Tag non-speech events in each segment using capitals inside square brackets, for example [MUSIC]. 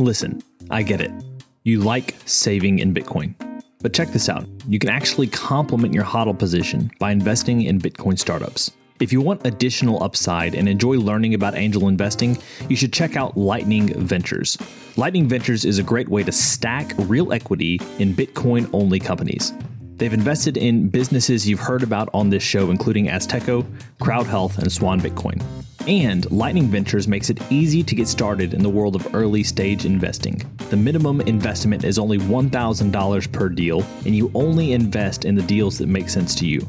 Listen, I get it. You like saving in Bitcoin. But check this out you can actually complement your HODL position by investing in Bitcoin startups. If you want additional upside and enjoy learning about angel investing, you should check out Lightning Ventures. Lightning Ventures is a great way to stack real equity in Bitcoin only companies. They've invested in businesses you've heard about on this show, including Azteco, Crowd Health, and Swan Bitcoin. And Lightning Ventures makes it easy to get started in the world of early stage investing. The minimum investment is only $1,000 per deal, and you only invest in the deals that make sense to you.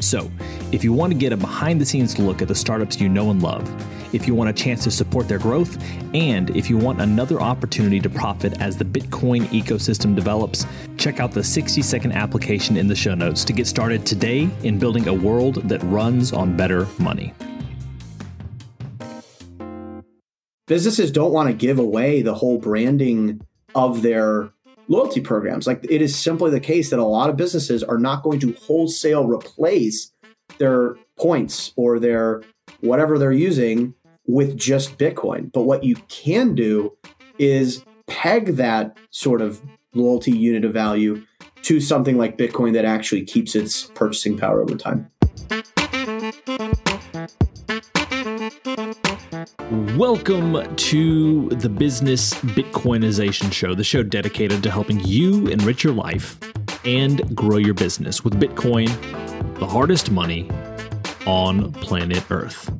So, if you want to get a behind the scenes look at the startups you know and love, if you want a chance to support their growth, and if you want another opportunity to profit as the Bitcoin ecosystem develops, check out the 60 second application in the show notes to get started today in building a world that runs on better money. Businesses don't want to give away the whole branding of their loyalty programs. Like it is simply the case that a lot of businesses are not going to wholesale replace their points or their whatever they're using with just Bitcoin. But what you can do is peg that sort of loyalty unit of value to something like Bitcoin that actually keeps its purchasing power over time. Welcome to the Business Bitcoinization Show, the show dedicated to helping you enrich your life and grow your business with Bitcoin, the hardest money on planet Earth.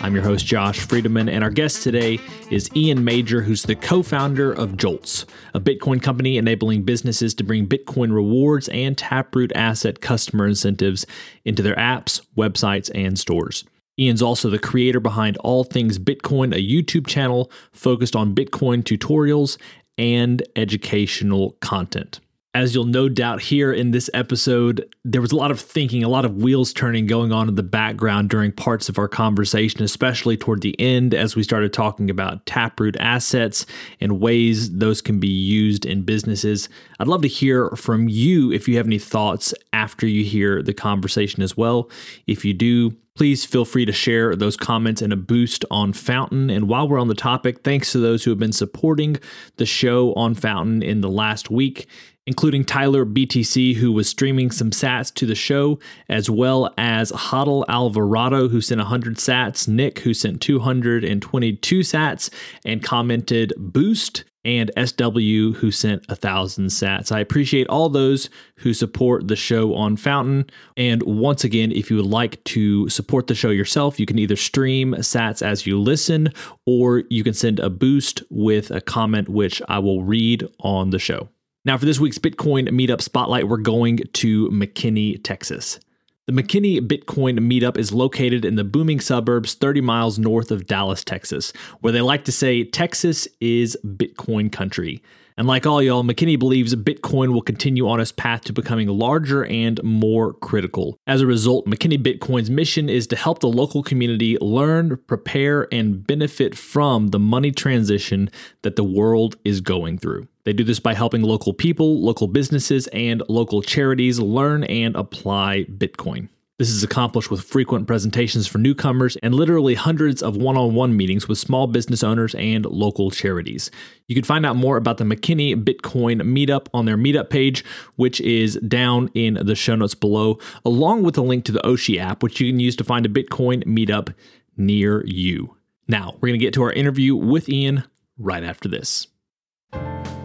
I'm your host, Josh Friedeman, and our guest today is Ian Major, who's the co founder of Joltz, a Bitcoin company enabling businesses to bring Bitcoin rewards and Taproot asset customer incentives into their apps, websites, and stores. Ian's also the creator behind All Things Bitcoin, a YouTube channel focused on Bitcoin tutorials and educational content. As you'll no doubt hear in this episode, there was a lot of thinking, a lot of wheels turning going on in the background during parts of our conversation, especially toward the end as we started talking about Taproot assets and ways those can be used in businesses. I'd love to hear from you if you have any thoughts after you hear the conversation as well. If you do, Please feel free to share those comments and a boost on Fountain. And while we're on the topic, thanks to those who have been supporting the show on Fountain in the last week, including Tyler BTC, who was streaming some sats to the show, as well as Hodl Alvarado, who sent 100 sats, Nick, who sent 222 sats and commented boost and SW who sent a thousand sats. I appreciate all those who support the show on Fountain. And once again, if you would like to support the show yourself, you can either stream sats as you listen or you can send a boost with a comment, which I will read on the show. Now, for this week's Bitcoin Meetup Spotlight, we're going to McKinney, Texas. The McKinney Bitcoin meetup is located in the booming suburbs 30 miles north of Dallas, Texas, where they like to say Texas is Bitcoin country. And like all y'all, McKinney believes Bitcoin will continue on its path to becoming larger and more critical. As a result, McKinney Bitcoin's mission is to help the local community learn, prepare, and benefit from the money transition that the world is going through. They do this by helping local people, local businesses, and local charities learn and apply Bitcoin. This is accomplished with frequent presentations for newcomers and literally hundreds of one on one meetings with small business owners and local charities. You can find out more about the McKinney Bitcoin meetup on their meetup page, which is down in the show notes below, along with a link to the Oshi app, which you can use to find a Bitcoin meetup near you. Now, we're going to get to our interview with Ian right after this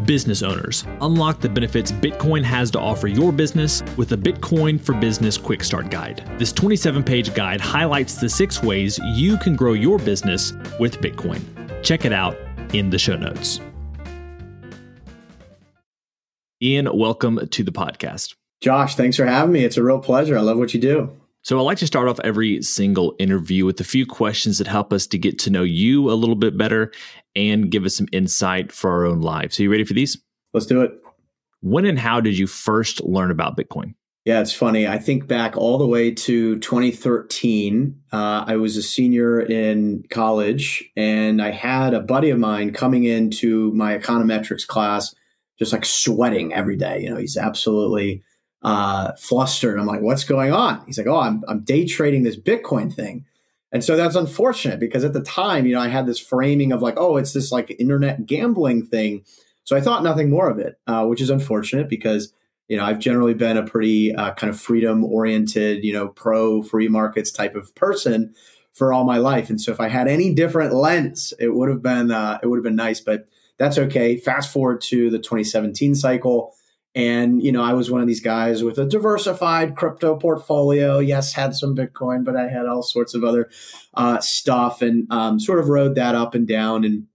business owners. Unlock the benefits Bitcoin has to offer your business with the Bitcoin for Business Quick Start Guide. This 27 page guide highlights the six ways you can grow your business with Bitcoin. Check it out in the show notes. Ian, welcome to the podcast. Josh, thanks for having me. It's a real pleasure. I love what you do. So, I like to start off every single interview with a few questions that help us to get to know you a little bit better and give us some insight for our own lives. So, you ready for these? Let's do it. When and how did you first learn about Bitcoin? Yeah, it's funny. I think back all the way to 2013. Uh, I was a senior in college, and I had a buddy of mine coming into my econometrics class, just like sweating every day. You know, he's absolutely uh, flustered. I'm like, "What's going on?" He's like, "Oh, I'm I'm day trading this Bitcoin thing." And so that's unfortunate because at the time, you know, I had this framing of like, oh, it's this like internet gambling thing. So I thought nothing more of it, uh, which is unfortunate because you know I've generally been a pretty uh, kind of freedom oriented, you know, pro free markets type of person for all my life. And so if I had any different lens, it would have been uh, it would have been nice. But that's okay. Fast forward to the 2017 cycle. And, you know, I was one of these guys with a diversified crypto portfolio. Yes, had some Bitcoin, but I had all sorts of other uh, stuff and um, sort of rode that up and down. And,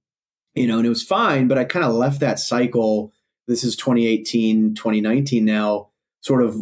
you know, and it was fine, but I kind of left that cycle. This is 2018, 2019 now, sort of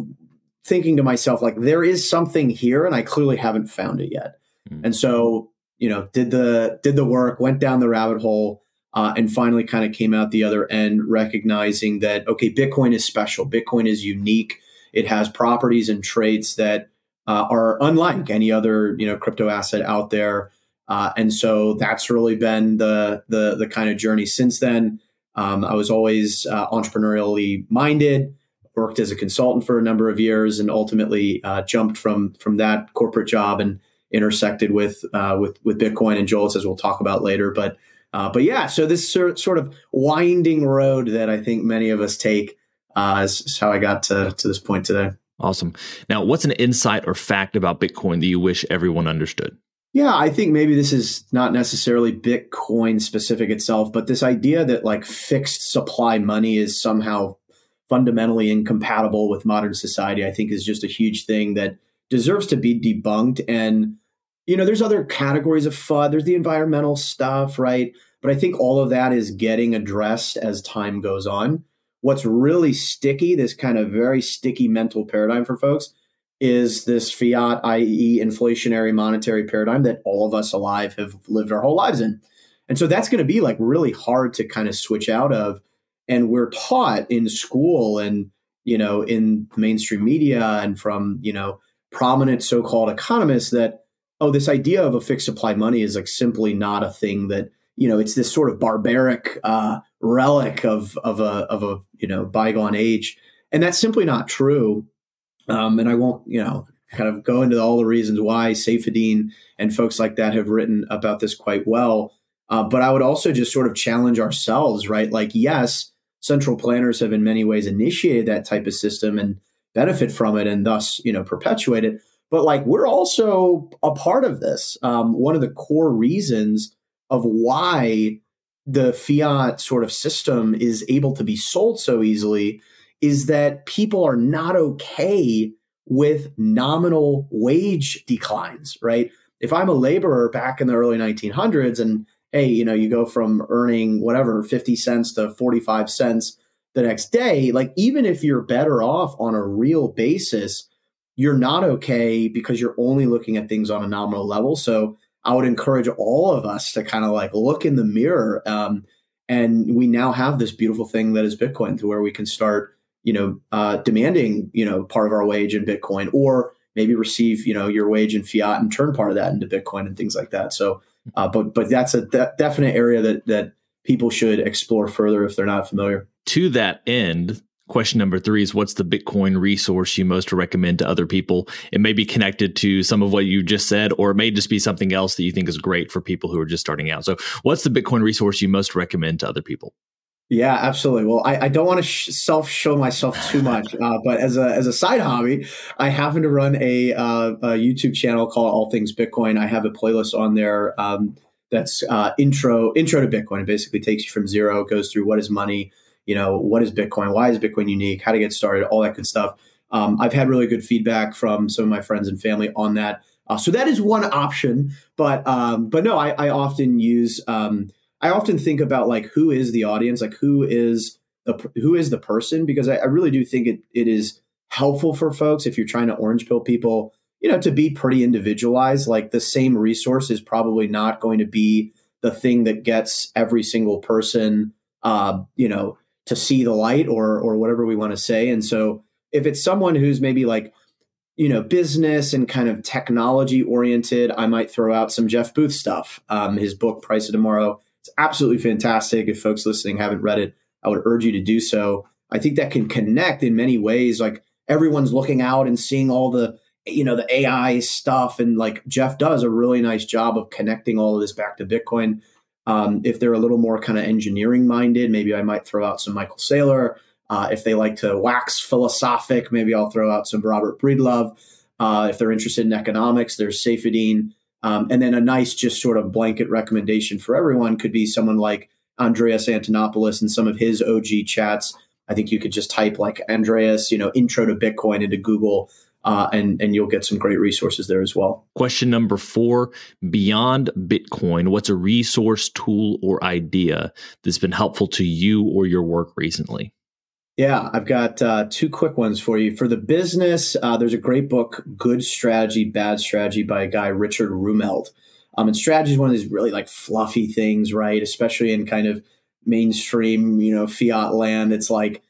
thinking to myself, like, there is something here, and I clearly haven't found it yet. Mm-hmm. And so, you know, did the did the work, went down the rabbit hole, uh, and finally kind of came out the other end recognizing that okay bitcoin is special. Bitcoin is unique. It has properties and traits that uh, are unlike any other you know crypto asset out there. Uh, and so that's really been the the the kind of journey since then. Um, i was always uh, entrepreneurially minded worked as a consultant for a number of years and ultimately uh, jumped from from that corporate job and intersected with uh, with with bitcoin and joel as we'll talk about later. But uh, but yeah, so this sort of winding road that I think many of us take uh, is, is how I got to, to this point today. Awesome. Now, what's an insight or fact about Bitcoin that you wish everyone understood? Yeah, I think maybe this is not necessarily Bitcoin specific itself, but this idea that like fixed supply money is somehow fundamentally incompatible with modern society, I think is just a huge thing that deserves to be debunked. And you know, there's other categories of FUD. There's the environmental stuff, right? But I think all of that is getting addressed as time goes on. What's really sticky, this kind of very sticky mental paradigm for folks, is this fiat, i.e., inflationary monetary paradigm that all of us alive have lived our whole lives in. And so that's going to be like really hard to kind of switch out of. And we're taught in school and, you know, in mainstream media and from, you know, prominent so called economists that oh, this idea of a fixed supply money is like simply not a thing that you know it's this sort of barbaric uh, relic of of a of a you know bygone age, and that's simply not true. Um, and I won't you know kind of go into all the reasons why Saifedean and folks like that have written about this quite well. Uh, but I would also just sort of challenge ourselves, right? Like, yes, central planners have in many ways initiated that type of system and benefit from it, and thus you know perpetuate it but like we're also a part of this. Um, one of the core reasons of why the fiat sort of system is able to be sold so easily is that people are not okay with nominal wage declines, right? If I'm a laborer back in the early 1900s and hey, you know, you go from earning whatever 50 cents to 45 cents the next day, like even if you're better off on a real basis, you're not okay because you're only looking at things on a nominal level. So I would encourage all of us to kind of like look in the mirror. Um, and we now have this beautiful thing that is Bitcoin to where we can start, you know, uh, demanding, you know, part of our wage in Bitcoin or maybe receive, you know, your wage in fiat and turn part of that into Bitcoin and things like that. So, uh, but, but that's a de- definite area that, that people should explore further if they're not familiar. To that end, Question number three is what's the Bitcoin resource you most recommend to other people? It may be connected to some of what you just said, or it may just be something else that you think is great for people who are just starting out. So, what's the Bitcoin resource you most recommend to other people? Yeah, absolutely. Well, I, I don't want to sh- self show myself too [LAUGHS] much, uh, but as a as a side hobby, I happen to run a, uh, a, YouTube channel called All Things Bitcoin. I have a playlist on there um, that's uh, intro intro to Bitcoin. It basically takes you from zero, goes through what is money, you know, what is Bitcoin? Why is Bitcoin unique? How to get started? All that good stuff. Um, I've had really good feedback from some of my friends and family on that. Uh, so that is one option, but um, but no, I, I often use um, I often think about like who is the audience, like who is the who is the person, because I, I really do think it it is helpful for folks if you're trying to orange pill people, you know, to be pretty individualized. Like the same resource is probably not going to be the thing that gets every single person, uh, you know, to see the light or or whatever we want to say. And so if it's someone who's maybe like you know business and kind of technology oriented, I might throw out some Jeff Booth stuff. Um, his book Price of Tomorrow. It's absolutely fantastic. If folks listening haven't read it, I would urge you to do so. I think that can connect in many ways. Like everyone's looking out and seeing all the you know, the AI stuff. And like Jeff does a really nice job of connecting all of this back to Bitcoin. Um, if they're a little more kind of engineering minded, maybe I might throw out some Michael Saylor. Uh, if they like to wax philosophic, maybe I'll throw out some Robert Breedlove. Uh, if they're interested in economics, there's Saifedean. Um, and then a nice, just sort of blanket recommendation for everyone could be someone like Andreas Antonopoulos and some of his OG chats. I think you could just type like Andreas, you know, intro to Bitcoin into Google uh, and and you'll get some great resources there as well. Question number four: Beyond Bitcoin, what's a resource, tool, or idea that's been helpful to you or your work recently? Yeah, I've got uh, two quick ones for you. For the business, uh, there's a great book, Good Strategy, Bad Strategy by a guy, Richard Rumelt. Um, and strategy is one of these really like fluffy things, right? Especially in kind of mainstream, you know, fiat land. It's like,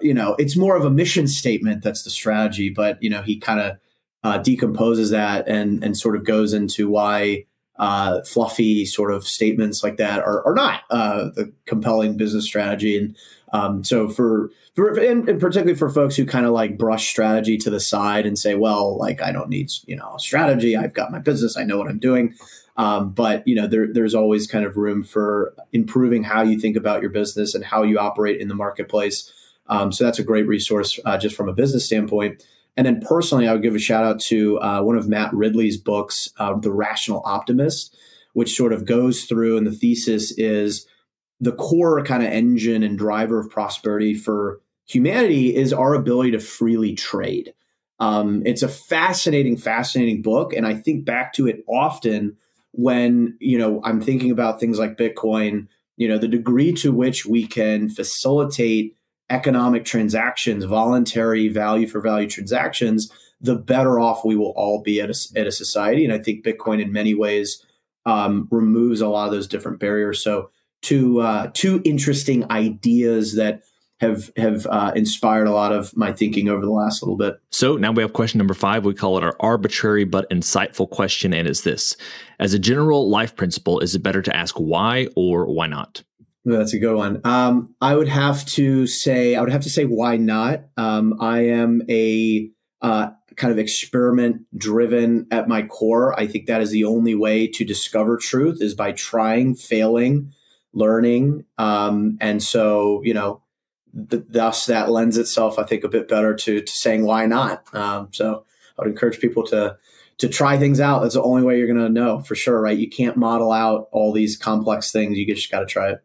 you know, it's more of a mission statement that's the strategy, but, you know, he kind of uh, decomposes that and, and sort of goes into why uh, fluffy sort of statements like that are, are not uh, the compelling business strategy. And um, so for, for and, and, particularly for folks who kind of like brush strategy to the side and say, well, like I don't need you know strategy. I've got my business. I know what I'm doing. Um, but you know there, there's always kind of room for improving how you think about your business and how you operate in the marketplace. Um, so that's a great resource uh, just from a business standpoint. And then personally, I would give a shout out to uh, one of Matt Ridley's books, uh, The Rational Optimist, which sort of goes through, and the thesis is the core kind of engine and driver of prosperity for humanity is our ability to freely trade. Um, it's a fascinating, fascinating book, and I think back to it often when you know I'm thinking about things like Bitcoin. You know, the degree to which we can facilitate economic transactions, voluntary value for value transactions, the better off we will all be at a, at a society. And I think Bitcoin, in many ways, um, removes a lot of those different barriers. So two uh, two interesting ideas that have have uh, inspired a lot of my thinking over the last little bit. So now we have question number five. We call it our arbitrary but insightful question, and it's this: As a general life principle, is it better to ask why or why not? That's a good one. Um, I would have to say, I would have to say, why not? Um, I am a uh, kind of experiment driven at my core. I think that is the only way to discover truth is by trying, failing, learning. Um, and so, you know, th- thus that lends itself, I think, a bit better to, to saying why not. Um, so I would encourage people to to try things out. That's the only way you're going to know for sure, right? You can't model out all these complex things. You just got to try it.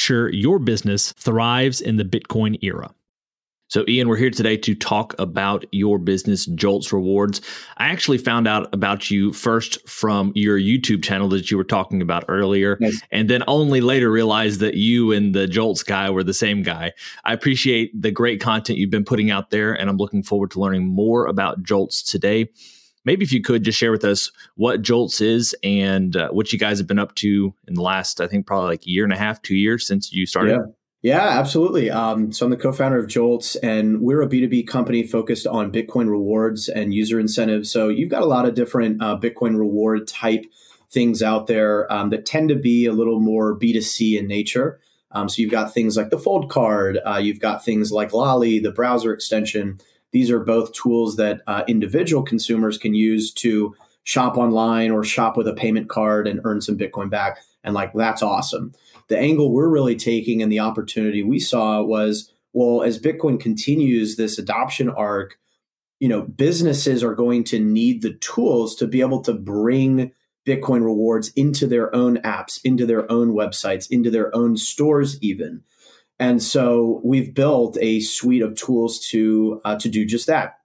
sure your business thrives in the Bitcoin era. So, Ian, we're here today to talk about your business, Joltz Rewards. I actually found out about you first from your YouTube channel that you were talking about earlier, nice. and then only later realized that you and the Joltz guy were the same guy. I appreciate the great content you've been putting out there, and I'm looking forward to learning more about Joltz today. Maybe if you could just share with us what Joltz is and uh, what you guys have been up to in the last, I think, probably like a year and a half, two years since you started. Yeah. Yeah, absolutely. Um, so I'm the co-founder of Joltz, and we're a B2B company focused on Bitcoin rewards and user incentives. So you've got a lot of different uh, Bitcoin reward type things out there um, that tend to be a little more B2C in nature. Um, so you've got things like the Fold card, uh, you've got things like Lolli, the browser extension. These are both tools that uh, individual consumers can use to shop online or shop with a payment card and earn some Bitcoin back. And like that's awesome the angle we're really taking and the opportunity we saw was well as bitcoin continues this adoption arc you know businesses are going to need the tools to be able to bring bitcoin rewards into their own apps into their own websites into their own stores even and so we've built a suite of tools to uh, to do just that.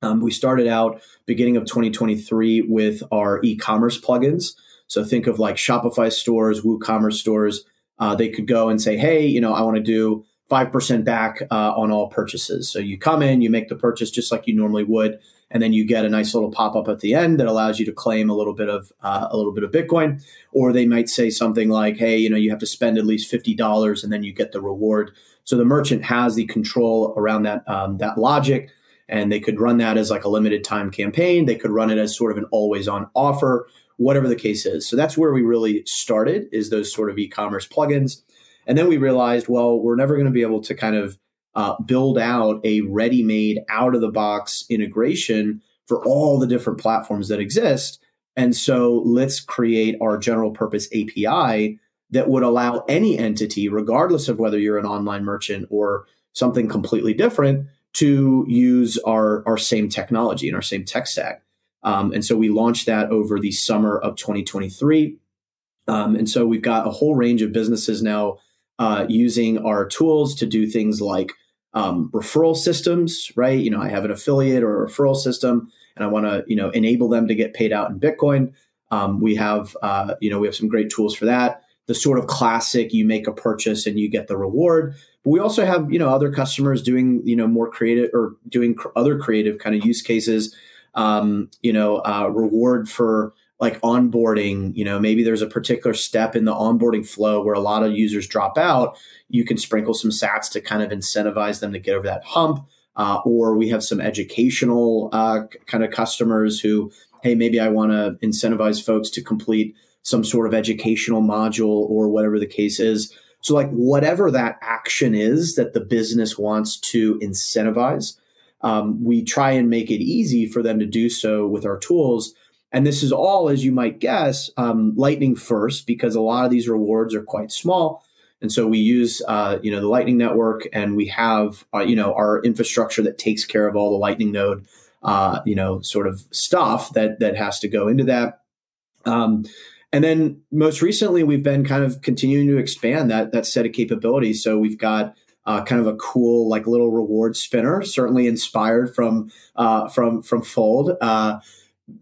Um, we started out beginning of 2023 with our e-commerce plugins. So think of like shopify stores woocommerce stores. Uh, they could go and say, hey, you know, I want to do 5% back uh, on all purchases. So you come in, you make the purchase just like you normally would, and then you get a nice little pop up at the end that allows you to claim a little bit of uh, a little bit of Bitcoin. Or they might say something like, hey, you know, you have to spend at least $50 and then you get the reward. So the merchant has the control around that um, that logic. And they could run that as like a limited time campaign. They could run it as sort of an always on offer whatever the case is. So that's where we really started is those sort of e-commerce plugins. And then we realized, well, we're never going to be able to kind of uh, build out a ready-made out of the box integration for all the different platforms that exist. And so let's create our general purpose API that would allow any entity, regardless of whether you're an online merchant or something completely different, to use our, our same technology and our same tech stack. Um, and so we launched that over the summer of 2023. Um, and so we've got a whole range of businesses now uh, using our tools to do things like um, referral systems, right? You know, I have an affiliate or a referral system, and I want to, you know, enable them to get paid out in Bitcoin. Um, we have, uh, you know, we have some great tools for that. The sort of classic, you make a purchase and you get the reward. But we also have, you know, other customers doing, you know, more creative or doing cr- other creative kind of use cases um, you know, uh, reward for like onboarding, you know, maybe there's a particular step in the onboarding flow where a lot of users drop out. You can sprinkle some sats to kind of incentivize them to get over that hump. Uh, or we have some educational uh, kind of customers who, hey, maybe I want to incentivize folks to complete some sort of educational module or whatever the case is. So, like, whatever that action is that the business wants to incentivize, um, we try and make it easy for them to do so with our tools. And this is all, as you might guess, um, Lightning first, because a lot of these rewards are quite small. And so we use, uh, you know, the Lightning Network, and we have, uh, you know, our infrastructure that takes care of all the Lightning node, uh, you know, sort of stuff that that has to go into that. Um, and then most recently, we've been kind of continuing to expand that that set of capabilities. So we've got uh, kind of a cool like little reward spinner, certainly inspired from uh, from from Fold. Uh,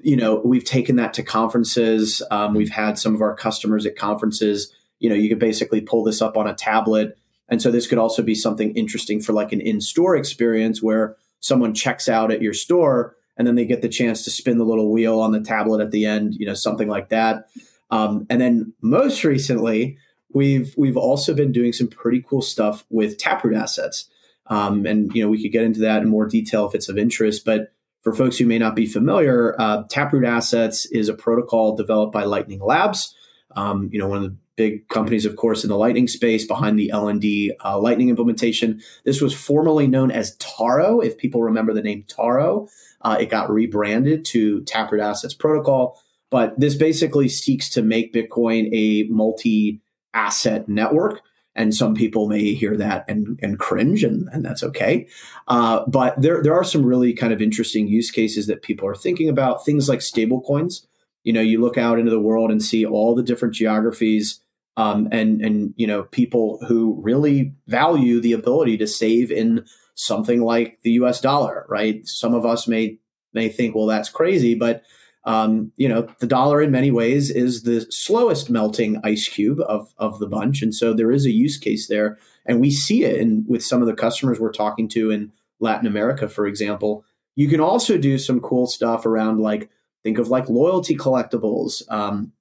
you know, we've taken that to conferences. Um, we've had some of our customers at conferences. You know, you could basically pull this up on a tablet, and so this could also be something interesting for like an in-store experience where someone checks out at your store and then they get the chance to spin the little wheel on the tablet at the end. You know, something like that. Um, and then most recently, we've we've also been doing some pretty cool stuff with Taproot assets. Um, and you know we could get into that in more detail if it's of interest. But for folks who may not be familiar, uh, Taproot Assets is a protocol developed by Lightning Labs. Um, you know, one of the big companies, of course, in the Lightning space behind the LND uh, Lightning implementation. This was formerly known as Taro. If people remember the name Taro, uh, it got rebranded to Taproot Assets Protocol. But this basically seeks to make Bitcoin a multi asset network. And some people may hear that and, and cringe, and, and that's okay. Uh, but there, there are some really kind of interesting use cases that people are thinking about. Things like stablecoins. You know, you look out into the world and see all the different geographies um, and and you know people who really value the ability to save in something like the U.S. dollar, right? Some of us may may think, well, that's crazy, but um, you know, the dollar in many ways is the slowest melting ice cube of, of the bunch. And so there is a use case there. And we see it in, with some of the customers we're talking to in Latin America, for example. You can also do some cool stuff around like, think of like loyalty collectibles, um,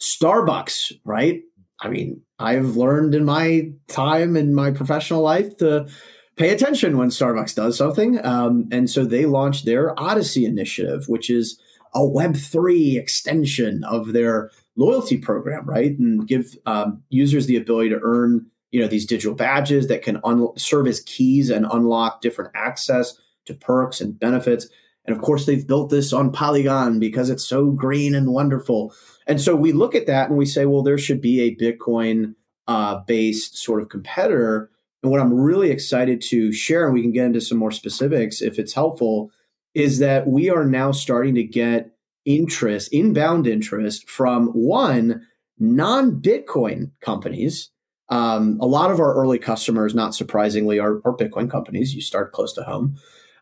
Starbucks, right? I mean, I've learned in my time in my professional life to pay attention when Starbucks does something. Um, and so they launched their Odyssey initiative, which is a Web3 extension of their loyalty program, right? And give um, users the ability to earn, you know, these digital badges that can un- serve as keys and unlock different access to perks and benefits. And of course, they've built this on Polygon because it's so green and wonderful. And so we look at that and we say, well, there should be a Bitcoin uh, based sort of competitor. And what I'm really excited to share, and we can get into some more specifics if it's helpful, is that we are now starting to get interest, inbound interest from one, non Bitcoin companies. Um, a lot of our early customers, not surprisingly, are, are Bitcoin companies. You start close to home.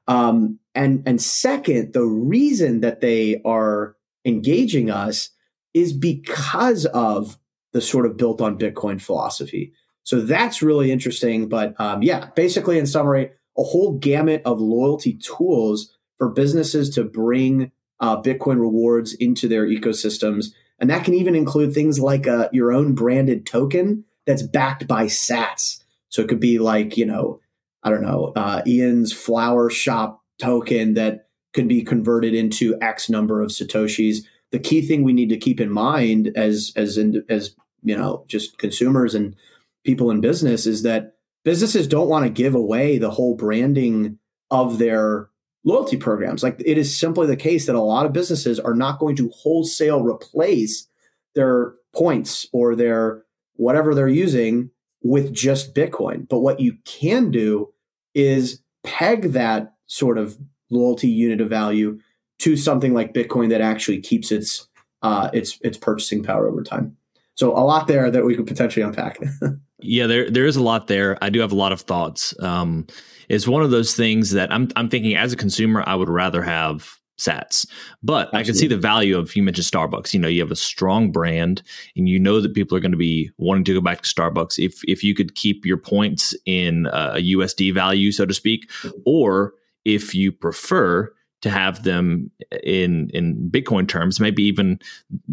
Um, and, and second, the reason that they are engaging us is because of the sort of built on Bitcoin philosophy. So that's really interesting. But um, yeah, basically, in summary, a whole gamut of loyalty tools for businesses to bring uh, Bitcoin rewards into their ecosystems. And that can even include things like uh, your own branded token that's backed by sats. So it could be like, you know, I don't know, uh, Ian's flower shop token that could be converted into X number of Satoshis. The key thing we need to keep in mind as, as, in, as, you know, just consumers and people in business is that businesses don't want to give away the whole branding of their loyalty programs. Like it is simply the case that a lot of businesses are not going to wholesale replace their points or their whatever they're using with just Bitcoin. But what you can do is peg that sort of loyalty unit of value to something like Bitcoin that actually keeps its uh, its its purchasing power over time. So a lot there that we could potentially unpack. [LAUGHS] yeah, there there is a lot there. I do have a lot of thoughts. Um, it's one of those things that I'm I'm thinking as a consumer, I would rather have sats. But Absolutely. I can see the value of you mentioned Starbucks. You know, you have a strong brand and you know that people are going to be wanting to go back to Starbucks if if you could keep your points in a USD value, so to speak, or if you prefer to have them in in Bitcoin terms, maybe even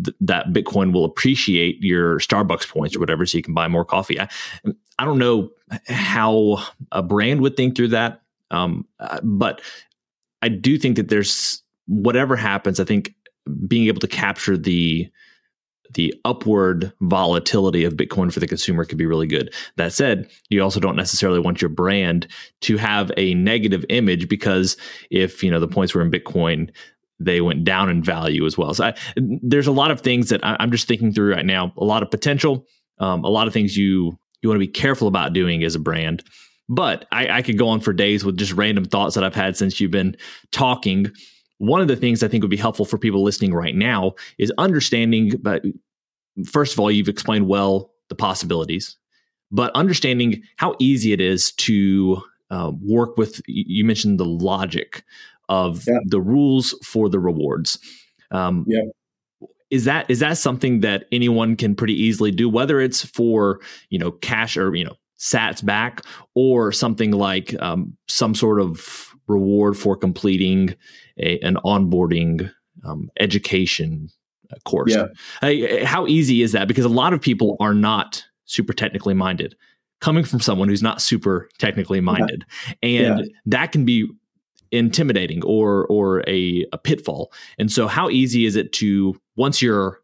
th- that Bitcoin will appreciate your Starbucks points or whatever, so you can buy more coffee. I, I don't know how a brand would think through that, um, uh, but I do think that there's whatever happens. I think being able to capture the the upward volatility of Bitcoin for the consumer could be really good. That said, you also don't necessarily want your brand to have a negative image because if you know the points were in Bitcoin, they went down in value as well. So I, there's a lot of things that I, am just thinking through right now. A lot of potential, um, a lot of things you you want to be careful about doing as a brand. But I, I could go on for days with just random thoughts that I've had since you've been talking. One of the things I think would be helpful for people listening right now is understanding, but first of all, you've explained well the possibilities, but understanding how easy it is to uh, work with, you mentioned the logic of yeah. the rules for the rewards. Um, yeah is that is that something that anyone can pretty easily do whether it's for you know cash or you know sats back or something like um, some sort of reward for completing a, an onboarding um, education uh, course yeah. how easy is that because a lot of people are not super technically minded coming from someone who's not super technically minded yeah. and yeah. that can be intimidating or or a, a pitfall. And so, how easy is it to once you're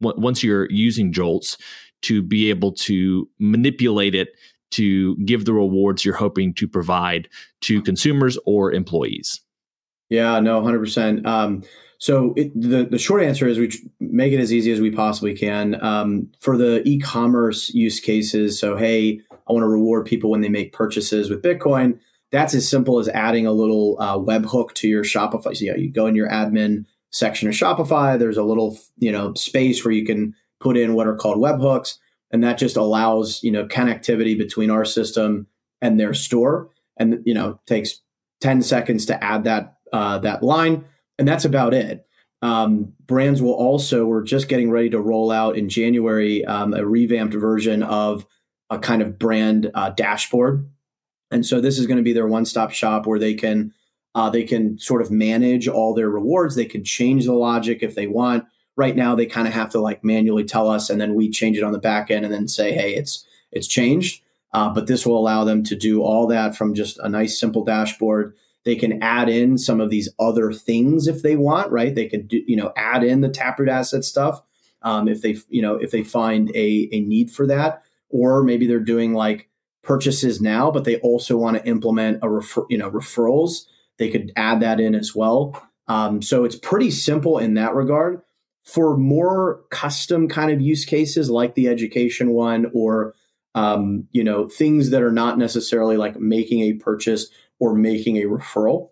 once you're using joltz to be able to manipulate it to give the rewards you're hoping to provide to consumers or employees? Yeah, no, hundred um, percent. So it, the the short answer is we make it as easy as we possibly can um, for the e-commerce use cases. So hey, I want to reward people when they make purchases with Bitcoin that's as simple as adding a little uh, webhook to your Shopify. So, you go in your admin section of Shopify. There's a little you know space where you can put in what are called webhooks, and that just allows you know connectivity between our system and their store. And you know takes ten seconds to add that uh, that line, and that's about it. Um, brands will also we're just getting ready to roll out in January um, a revamped version of a kind of brand uh, dashboard and so this is going to be their one-stop shop where they can uh, they can sort of manage all their rewards. They can change the logic if they want. Right now they kind of have to like manually tell us and then we change it on the back end and then say hey it's it's changed. Uh, but this will allow them to do all that from just a nice simple dashboard. They can add in some of these other things if they want right? They could do, you know add in the taproot asset stuff um, if they you know if they find a, a need for that. Or maybe they're doing like purchases now but they also want to implement a refer, you know referrals. They could add that in as well. Um, so it's pretty simple in that regard for more custom kind of use cases like the education one or um, you know things that are not necessarily like making a purchase or making a referral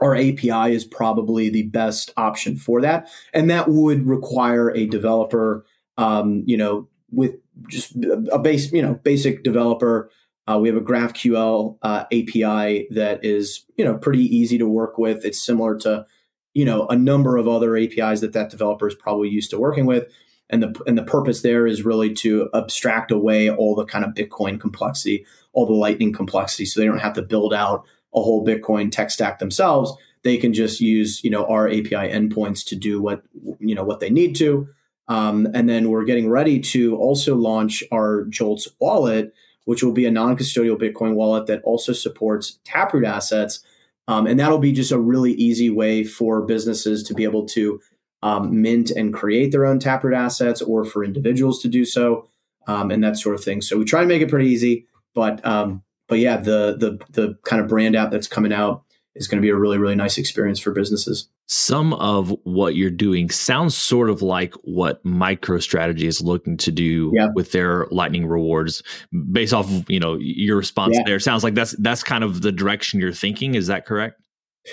our api is probably the best option for that. And that would require a developer um, you know with just a base you know basic developer. Uh, we have a graphql uh, api that is you know pretty easy to work with. It's similar to you know a number of other APIs that that developer is probably used to working with. And the and the purpose there is really to abstract away all the kind of Bitcoin complexity, all the Lightning complexity, so they don't have to build out a whole Bitcoin tech stack themselves. They can just use you know our API endpoints to do what you know what they need to. Um, and then we're getting ready to also launch our Joltz wallet, which will be a non-custodial Bitcoin wallet that also supports Taproot assets um, and that'll be just a really easy way for businesses to be able to um, mint and create their own Taproot assets or for individuals to do so um, and that sort of thing. So we try to make it pretty easy, but um, but yeah, the the the kind of brand app that's coming out is going to be a really really nice experience for businesses. Some of what you're doing sounds sort of like what MicroStrategy is looking to do yeah. with their lightning rewards. Based off of, you know your response yeah. there sounds like that's that's kind of the direction you're thinking. Is that correct?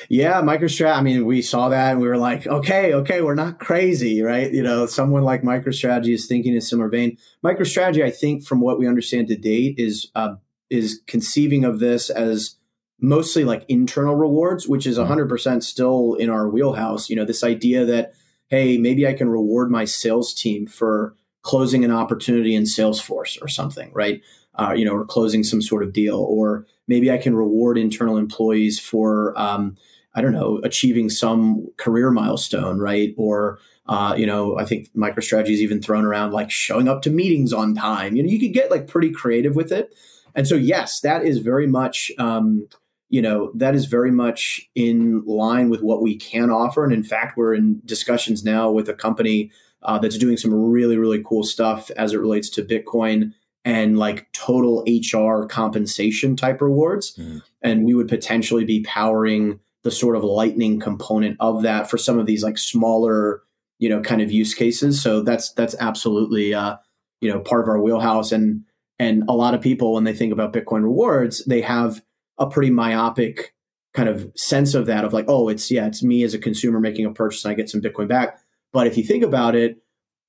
Yeah MicroStrategy I mean we saw that and we were like okay okay we're not crazy right? You know someone like MicroStrategy is thinking in similar vein. MicroStrategy I think from what we understand to date is uh, is conceiving of this as mostly like internal rewards, which is 100% mm-hmm. still in our wheelhouse. You know, this idea that, hey, maybe I can reward my sales team for closing an opportunity in Salesforce or something, right? Uh, you know, or closing some sort of deal, or maybe I can reward internal employees for, um, I don't know, achieving some career milestone, right? Or, uh, you know, I think MicroStrategy is even thrown around like showing up to meetings on time. You know, you could get like pretty creative with it. And so, yes, that is very much um, you know that is very much in line with what we can offer. And in fact we're in discussions now with a company uh, that's doing some really really cool stuff as it relates to bitcoin and like total hr compensation type rewards. Mm. and we would potentially be powering the sort of lightning component of that for some of these like smaller you know kind of use cases. So that's that's absolutely uh you know part of our wheelhouse. And and a lot of people when they think about bitcoin rewards they have a pretty myopic kind of sense of that of like, oh, it's yeah, it's me as a consumer making a purchase and I get some Bitcoin back. But if you think about it,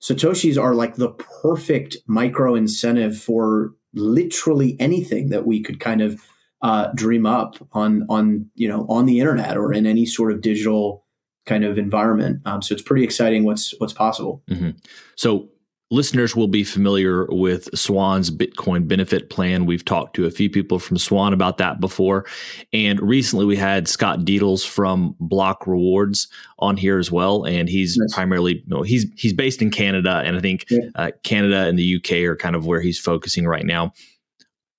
Satoshis are like the perfect micro incentive for literally anything that we could kind of uh, dream up on on you know on the internet or in any sort of digital kind of environment. Um, so it's pretty exciting what's what's possible. Mm-hmm. So listeners will be familiar with Swan's Bitcoin benefit plan. We've talked to a few people from Swan about that before. And recently we had Scott Dedels from Block Rewards on here as well. And he's primarily, you know, he's, he's based in Canada. And I think yeah. uh, Canada and the UK are kind of where he's focusing right now.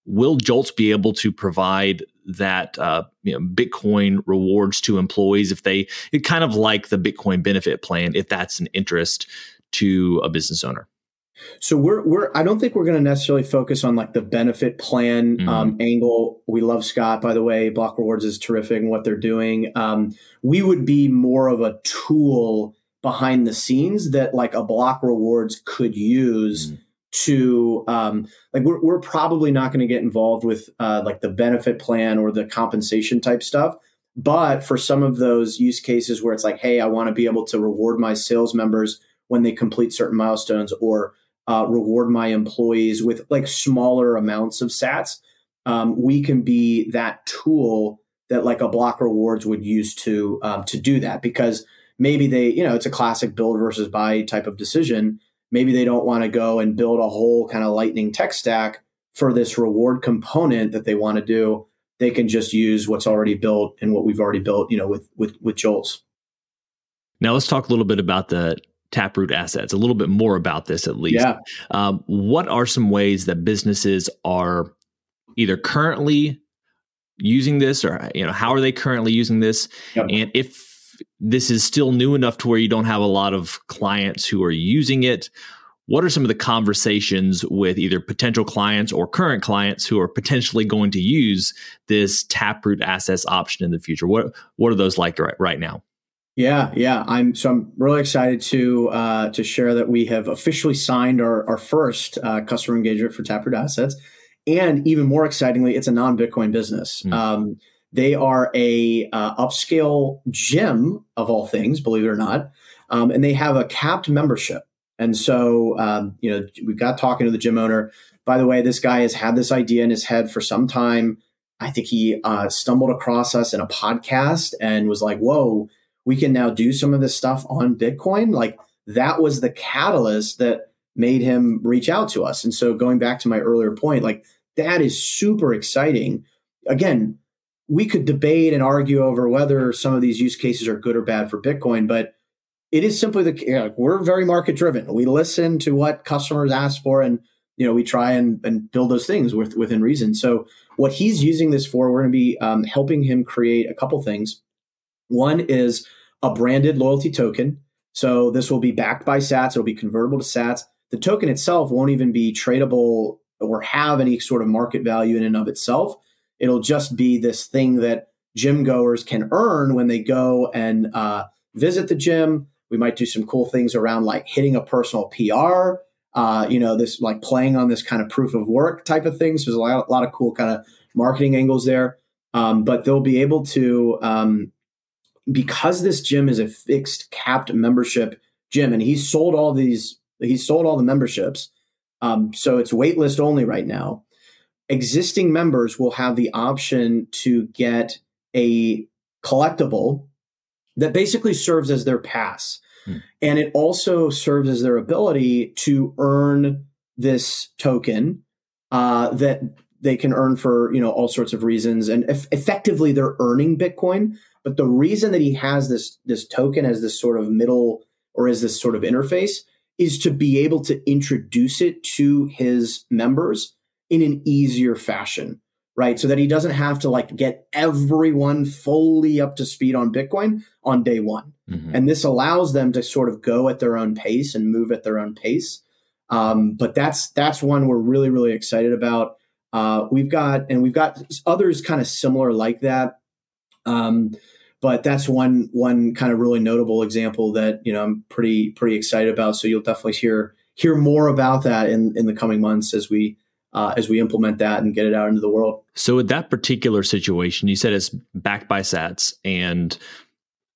Will Joltz be able to provide that uh, you know, Bitcoin rewards to employees if they, it kind of like the Bitcoin benefit plan, if that's an interest to a business owner? So we're we're I don't think we're going to necessarily focus on like the benefit plan mm-hmm. um, angle. We love Scott, by the way. Block Rewards is terrific and what they're doing. Um, we would be more of a tool behind the scenes that like a Block Rewards could use. Mm-hmm. To um, like, we're, we're probably not going to get involved with uh, like the benefit plan or the compensation type stuff. But for some of those use cases where it's like, hey, I want to be able to reward my sales members when they complete certain milestones, or uh, reward my employees with like smaller amounts of sats um, we can be that tool that like a block rewards would use to um, to do that because maybe they you know it's a classic build versus buy type of decision. Maybe they don't want to go and build a whole kind of lightning tech stack for this reward component that they want to do. They can just use what's already built and what we've already built you know with with with joltz now let's talk a little bit about the Taproot assets, a little bit more about this at least. Yeah. Um, what are some ways that businesses are either currently using this or you know how are they currently using this yep. and if this is still new enough to where you don't have a lot of clients who are using it what are some of the conversations with either potential clients or current clients who are potentially going to use this taproot assets option in the future what what are those like right, right now yeah yeah i'm so i'm really excited to uh, to share that we have officially signed our, our first uh, customer engagement for taproot assets and even more excitingly, it's a non-Bitcoin business. Mm. Um, they are a uh, upscale gym of all things, believe it or not, um, and they have a capped membership. And so, um, you know, we got talking to the gym owner. By the way, this guy has had this idea in his head for some time. I think he uh, stumbled across us in a podcast and was like, "Whoa, we can now do some of this stuff on Bitcoin." Like that was the catalyst that made him reach out to us. And so going back to my earlier point, like that is super exciting. Again, we could debate and argue over whether some of these use cases are good or bad for Bitcoin, but it is simply the you know, we're very market driven. We listen to what customers ask for, and you know we try and, and build those things with, within reason. So what he's using this for, we're going to be um, helping him create a couple things. One is a branded loyalty token. So this will be backed by Sats. It'll be convertible to Sats the token itself won't even be tradable or have any sort of market value in and of itself. It'll just be this thing that gym goers can earn when they go and uh, visit the gym. We might do some cool things around like hitting a personal PR, uh, you know, this like playing on this kind of proof of work type of things. So there's a lot, a lot of cool kind of marketing angles there. Um, but they'll be able to, um, because this gym is a fixed capped membership gym, and he's sold all these He's sold all the memberships. Um, so it's waitlist only right now. Existing members will have the option to get a collectible that basically serves as their pass. Hmm. And it also serves as their ability to earn this token uh, that they can earn for you know all sorts of reasons and effectively they're earning bitcoin but the reason that he has this this token as this sort of middle or as this sort of interface is to be able to introduce it to his members in an easier fashion, right? So that he doesn't have to like get everyone fully up to speed on Bitcoin on day one. Mm-hmm. And this allows them to sort of go at their own pace and move at their own pace. Um, but that's that's one we're really really excited about. Uh, we've got and we've got others kind of similar like that. Um, but that's one one kind of really notable example that you know I'm pretty pretty excited about. So you'll definitely hear hear more about that in in the coming months as we uh, as we implement that and get it out into the world. So with that particular situation, you said it's backed by Sats, and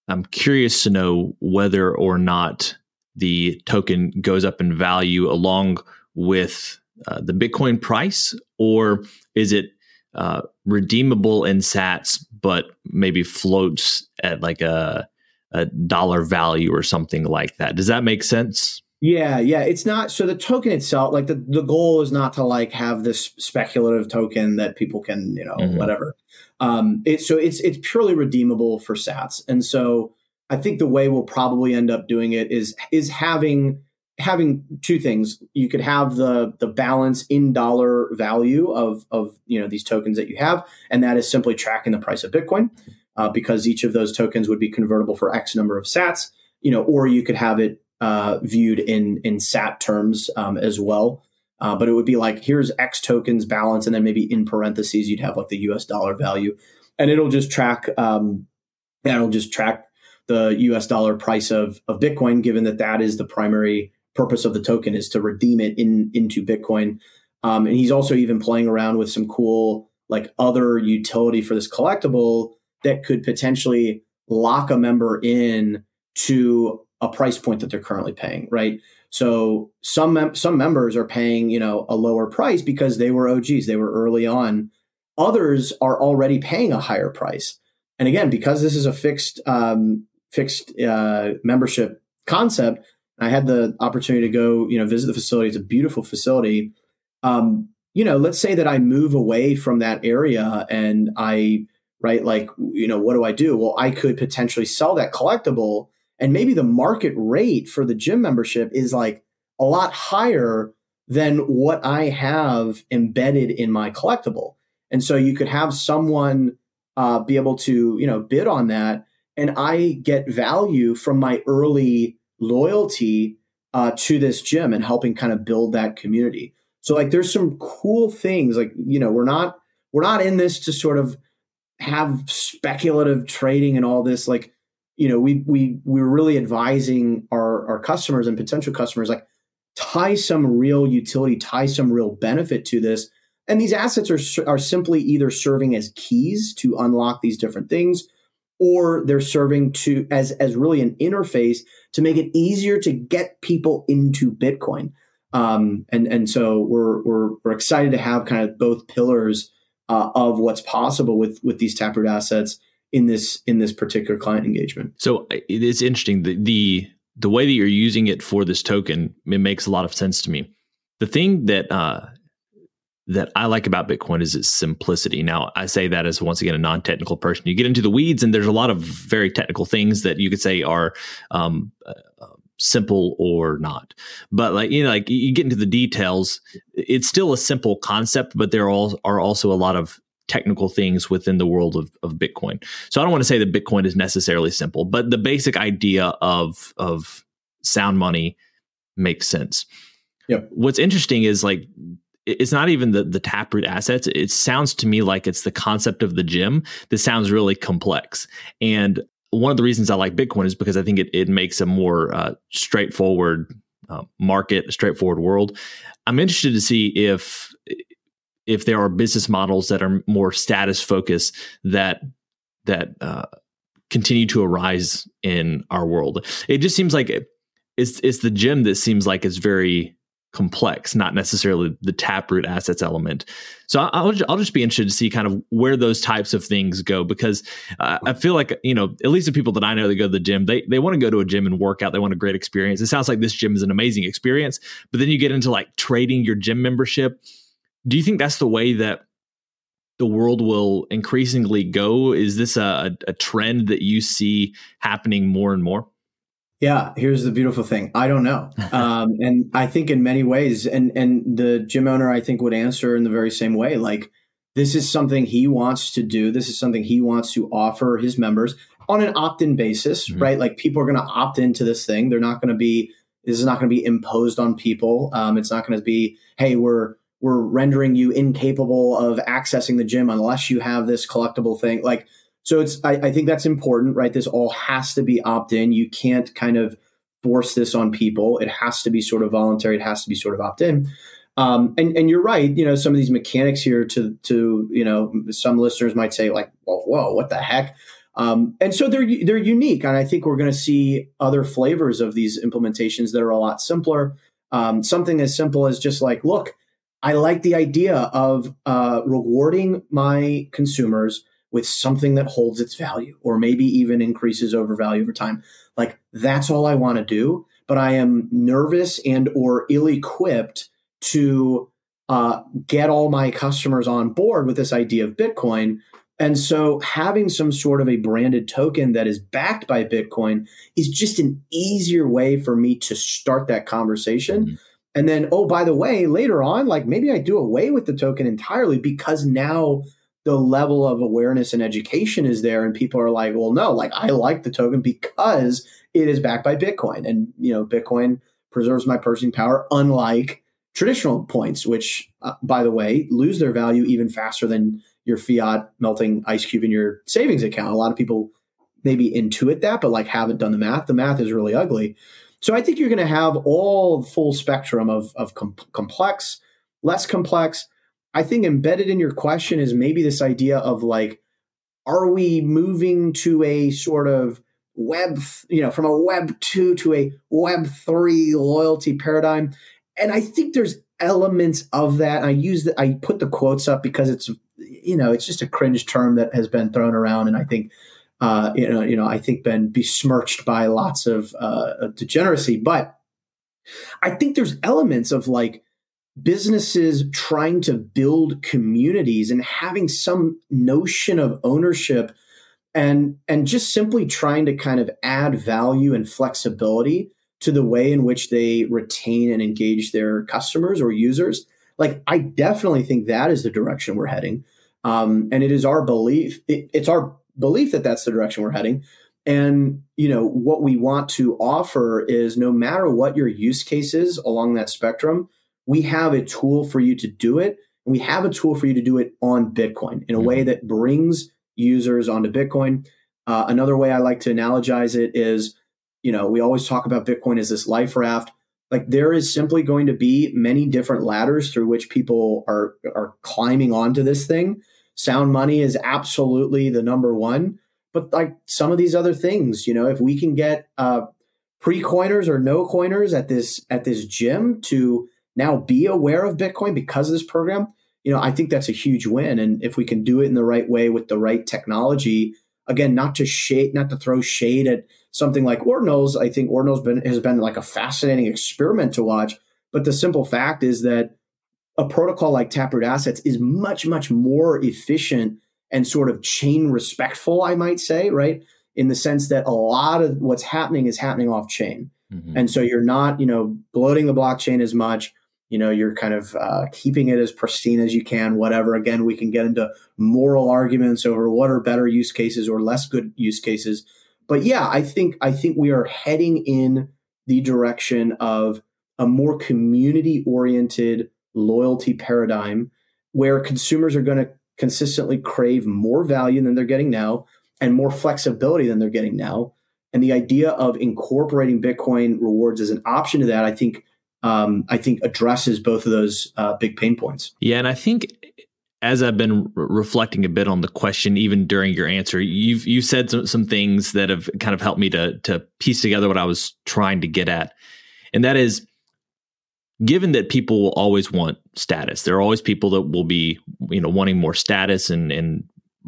I'm curious to know whether or not the token goes up in value along with uh, the Bitcoin price, or is it uh, redeemable in Sats, but maybe floats at like a a dollar value or something like that. Does that make sense? Yeah, yeah. It's not so the token itself, like the, the goal is not to like have this speculative token that people can, you know, mm-hmm. whatever. Um it so it's it's purely redeemable for sats. And so I think the way we'll probably end up doing it is is having having two things. You could have the the balance in dollar value of of you know these tokens that you have and that is simply tracking the price of bitcoin uh, because each of those tokens would be convertible for x number of sats you know or you could have it uh, viewed in in sat terms um, as well. Uh, but it would be like here's x tokens balance and then maybe in parentheses you'd have like the us dollar value. And it'll just track um, it'll just track the us dollar price of of bitcoin given that that is the primary purpose of the token is to redeem it in into Bitcoin. Um, and he's also even playing around with some cool like other utility for this collectible that could potentially lock a member in to a price point that they're currently paying, right? So some mem- some members are paying, you know, a lower price because they were OGs, they were early on. Others are already paying a higher price. And again, because this is a fixed um, fixed uh, membership concept, I had the opportunity to go, you know, visit the facility. It's a beautiful facility. Um, you know, let's say that I move away from that area and I, right, like, you know, what do I do? Well, I could potentially sell that collectible and maybe the market rate for the gym membership is like a lot higher than what I have embedded in my collectible. And so you could have someone uh, be able to, you know, bid on that, and I get value from my early loyalty uh, to this gym and helping kind of build that community. So like, there's some cool things. Like, you know, we're not we're not in this to sort of have speculative trading and all this. Like, you know, we we we're really advising our our customers and potential customers like tie some real utility, tie some real benefit to this and these assets are, are simply either serving as keys to unlock these different things, or they're serving to as, as really an interface to make it easier to get people into Bitcoin. Um, and, and so we're, we're, we're excited to have kind of both pillars uh, of what's possible with, with these Taproot assets in this in this particular client engagement. So it is interesting the the the way that you're using it for this token it makes a lot of sense to me. The thing that uh, that I like about Bitcoin is its simplicity. Now, I say that as once again a non-technical person. You get into the weeds, and there's a lot of very technical things that you could say are um, uh, simple or not. But like you know, like you get into the details, it's still a simple concept, but there are, are also a lot of technical things within the world of, of Bitcoin. So I don't want to say that Bitcoin is necessarily simple, but the basic idea of of sound money makes sense. Yep. What's interesting is like it's not even the the taproot assets. It sounds to me like it's the concept of the gym that sounds really complex. And one of the reasons i like bitcoin is because i think it, it makes a more uh, straightforward uh, market a straightforward world. I'm interested to see if if there are business models that are more status focused that that uh, continue to arise in our world. It just seems like it's it's the gym that seems like it's very complex, not necessarily the taproot assets element. So I'll I'll just be interested to see kind of where those types of things go because uh, I feel like you know at least the people that I know that go to the gym they they want to go to a gym and work out. They want a great experience. It sounds like this gym is an amazing experience, but then you get into like trading your gym membership. Do you think that's the way that the world will increasingly go? Is this a, a trend that you see happening more and more? Yeah, here's the beautiful thing. I don't know, [LAUGHS] um, and I think in many ways, and and the gym owner I think would answer in the very same way. Like this is something he wants to do. This is something he wants to offer his members on an opt-in basis, mm-hmm. right? Like people are going to opt into this thing. They're not going to be. This is not going to be imposed on people. Um, it's not going to be, hey, we're we're rendering you incapable of accessing the gym unless you have this collectible thing. Like so it's I, I think that's important, right? This all has to be opt in. You can't kind of force this on people. It has to be sort of voluntary. It has to be sort of opt in. Um, and and you're right. You know, some of these mechanics here to to you know some listeners might say like, whoa, whoa what the heck? Um, and so they're they're unique, and I think we're going to see other flavors of these implementations that are a lot simpler. Um, something as simple as just like, look, I like the idea of uh, rewarding my consumers with something that holds its value or maybe even increases over value over time. Like that's all i want to do but i am nervous and or ill-equipped to uh, get all my customers on board with this idea of bitcoin. And so having some sort of a branded token that is backed by bitcoin is just an easier way for me to start that conversation. Mm-hmm. and then oh by the way later on like maybe i do away with the token entirely because now the level of awareness and education is there and people are like well no like i like the token because it is backed by bitcoin and you know bitcoin preserves my purchasing power unlike traditional points which uh, by the way lose their value even faster than your fiat melting ice cube in your savings account. A lot of people maybe intuit that but like haven't done the math. The math is really ugly. So i think you're going to have all full spectrum of, of com- complex less complex I think embedded in your question is maybe this idea of like, are we moving to a sort of web, you know, from a web two to a web three loyalty paradigm? And I think there's elements of that. I use that, I put the quotes up because it's, you know, it's just a cringe term that has been thrown around. And I think, uh, you know, you know, I think been besmirched by lots of uh, degeneracy. But I think there's elements of like businesses trying to build communities and having some notion of ownership and and just simply trying to kind of add value and flexibility to the way in which they retain and engage their customers or users. Like i definitely think that is the direction we're heading. Um, and it is our belief it, it's our belief that that's the direction we're heading. And you know what we want to offer is no matter what your use case is along that spectrum we have a tool for you to do it and we have a tool for you to do it on bitcoin in a way mm-hmm. that brings users onto bitcoin. Uh, another way i like to analogize it is you know we always talk about bitcoin as this life raft. Like there is simply going to be many different ladders through which people are are climbing onto this thing. Sound money is absolutely the number one. But like some of these other things you know if we can get uh, pre-coiners or no coiners at this at this gym to now be aware of bitcoin because of this program. You know i think that's a huge win. And if we can do it in the right way with the right technology again not to shade not to throw shade at something like ordinals. I think ordinals been has been like a fascinating experiment to watch. But the simple fact is that a protocol like taproot assets is much much more efficient and sort of chain respectful i might say right? In the sense that a lot of what's happening is happening off chain. Mm-hmm. and so you're not you know bloating the blockchain as much you know you're kind of uh, keeping it as pristine as you can whatever again we can get into moral arguments over what are better use cases or less good use cases but yeah i think i think we are heading in the direction of a more community oriented loyalty paradigm where consumers are going to consistently crave more value than they're getting now and more flexibility than they're getting now. And the idea of incorporating Bitcoin rewards as an option to that, I think, um, I think addresses both of those uh, big pain points. Yeah, and I think as I've been re- reflecting a bit on the question, even during your answer, you've you said some, some things that have kind of helped me to to piece together what I was trying to get at, and that is given that people will always want status, there are always people that will be, you know, wanting more status and and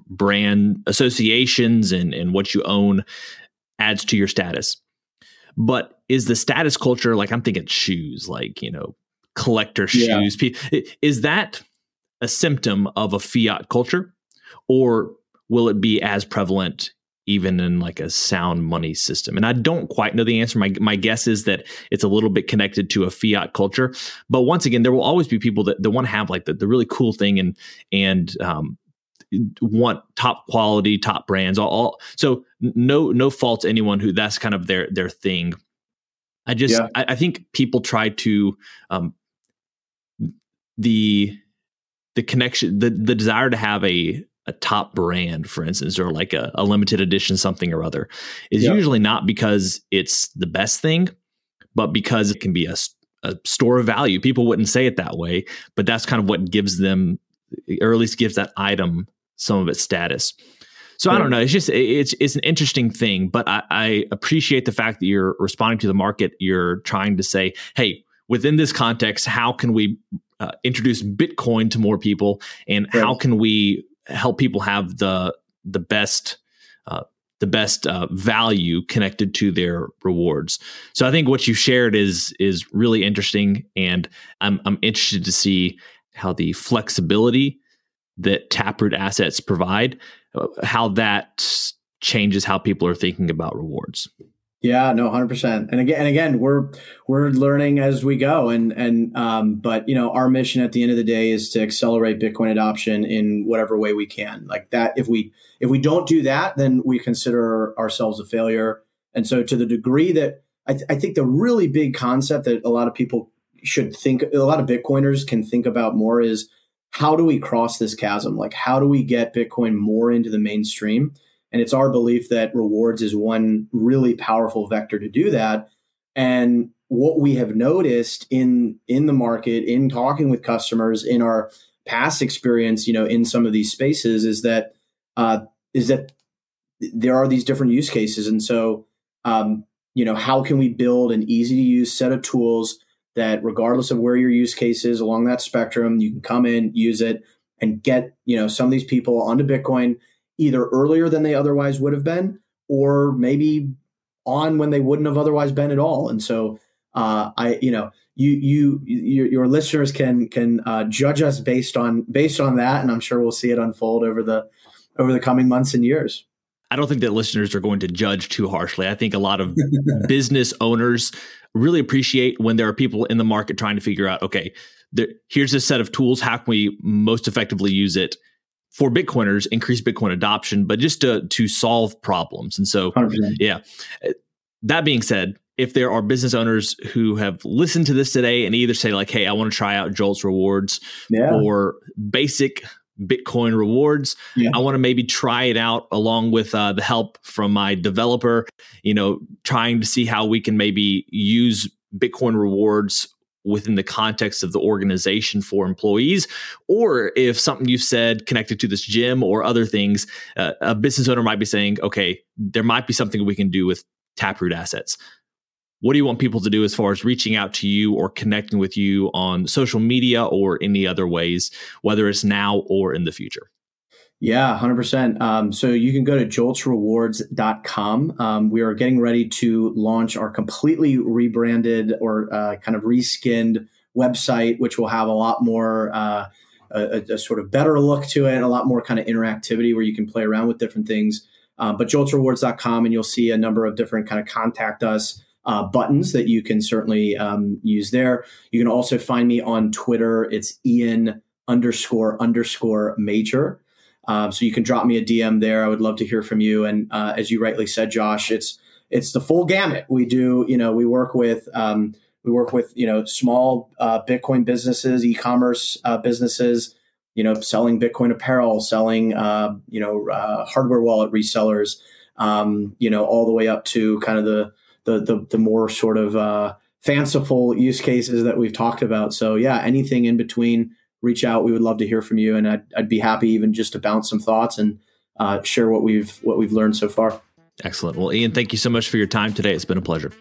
brand associations and and what you own adds to your status. But is the status culture like I'm thinking shoes, like you know, collector yeah. shoes? Is that a symptom of a fiat culture, or will it be as prevalent even in like a sound money system? And I don't quite know the answer. My my guess is that it's a little bit connected to a fiat culture. But once again, there will always be people that, that want to have like the, the really cool thing and and um, want top quality, top brands. All, all so no no fault to anyone who that's kind of their their thing. I just yeah. I, I, think people try to um, the the connection the the desire to have a a top brand, for instance, or like a, a limited edition something or other, is yep. usually not because it's the best thing, but because it can be a, a store of value. People wouldn't say it that way, but that's kind of what gives them, or at least gives that item some of its status. So I don't know. It's just it's it's an interesting thing, but I, I, appreciate the fact that you're responding to the market. You're trying to say, hey, within this context, how can we uh, introduce Bitcoin to more people, and right. how can we help people have the the best uh, the best uh, value connected to their rewards. So I think what you shared is is really interesting, and I'm I'm interested to see how the flexibility that Taproot assets provide, uh, how that changes how people are thinking about rewards. Yeah, no, hundred percent. And again, and again, we're we're learning as we go, and and um, but you know, our mission at the end of the day is to accelerate Bitcoin adoption in whatever way we can. Like that, if we if we don't do that, then we consider ourselves a failure. And so, to the degree that I, th- I think the really big concept that a lot of people should think, a lot of Bitcoiners can think about more is how do we cross this chasm? Like, how do we get Bitcoin more into the mainstream? And it's our belief that rewards is one really powerful vector to do that. And what we have noticed in in the market, in talking with customers, in our past experience, you know, in some of these spaces, is that uh, is that there are these different use cases, and so um, you know, how can we build an easy to use set of tools that, regardless of where your use case is along that spectrum, you can come in, use it, and get you know some of these people onto Bitcoin either earlier than they otherwise would have been, or maybe on when they wouldn't have otherwise been at all. And so, uh, I, you know, you, you, your, your listeners can can uh, judge us based on based on that, and I'm sure we'll see it unfold over the over the coming months and years. I don't think that listeners are going to judge too harshly. I think a lot of [LAUGHS] business owners really appreciate when there are people in the market trying to figure out, okay, there, here's a set of tools. How can we most effectively use it for Bitcoiners, increase Bitcoin adoption, but just to to solve problems? And so, 100%. yeah. Uh, that being said, if there are business owners who have listened to this today and either say like, "Hey, I want to try out Joltz rewards," yeah. or basic Bitcoin rewards. Yeah. I want to maybe try it out along with uh, the help from my developer, you know, trying to see how we can maybe use Bitcoin rewards within the context of the organization for employees, or if something you've said connected to this gym or other things, uh, a business owner might be saying, okay, there might be something we can do with Taproot assets what do you want people to do as far as reaching out to you or connecting with you on social media or any other ways, whether it's now or in the future? Yeah, 100%. Um, so you can go to joltzrewards.com. Um, we are getting ready to launch our completely rebranded or uh, kind of reskinned website, which will have a lot more. Uh, a, a, sort of better look to it, and a lot more kind of interactivity where you can play around with different things. Um, but joltzrewards.com, and you'll see a number of different kind of contact us uh, buttons that you can certainly um, use there. You can also find me on Twitter. It's Ian underscore underscore major. Um, so you can drop me a DM there. I would love to hear from you. And uh, as you rightly said, Josh, it's it's the full gamut. We do, you know, we work with um, we work with you know small uh, Bitcoin businesses, e-commerce uh, businesses, you know, selling Bitcoin apparel, selling uh, you know uh, hardware wallet resellers, um, you know, all the way up to kind of the the the, the more sort of uh, fanciful use cases that we've talked about. So yeah, anything in between, reach out. We would love to hear from you, and I'd, I'd be happy even just to bounce some thoughts and uh, share what we've what we've learned so far. Excellent. Well, Ian, thank you so much for your time today. It's been a pleasure.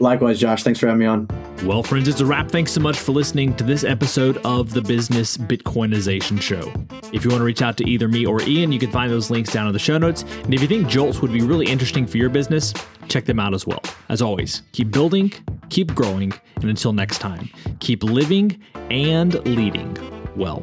Likewise, Josh. Thanks for having me on. Well, friends, it's a wrap. Thanks so much for listening to this episode of the Business Bitcoinization Show. If you want to reach out to either me or Ian, you can find those links down in the show notes. And if you think Joltz would be really interesting for your business, check them out as well. As always, keep building, keep growing, and until next time, keep living and leading well.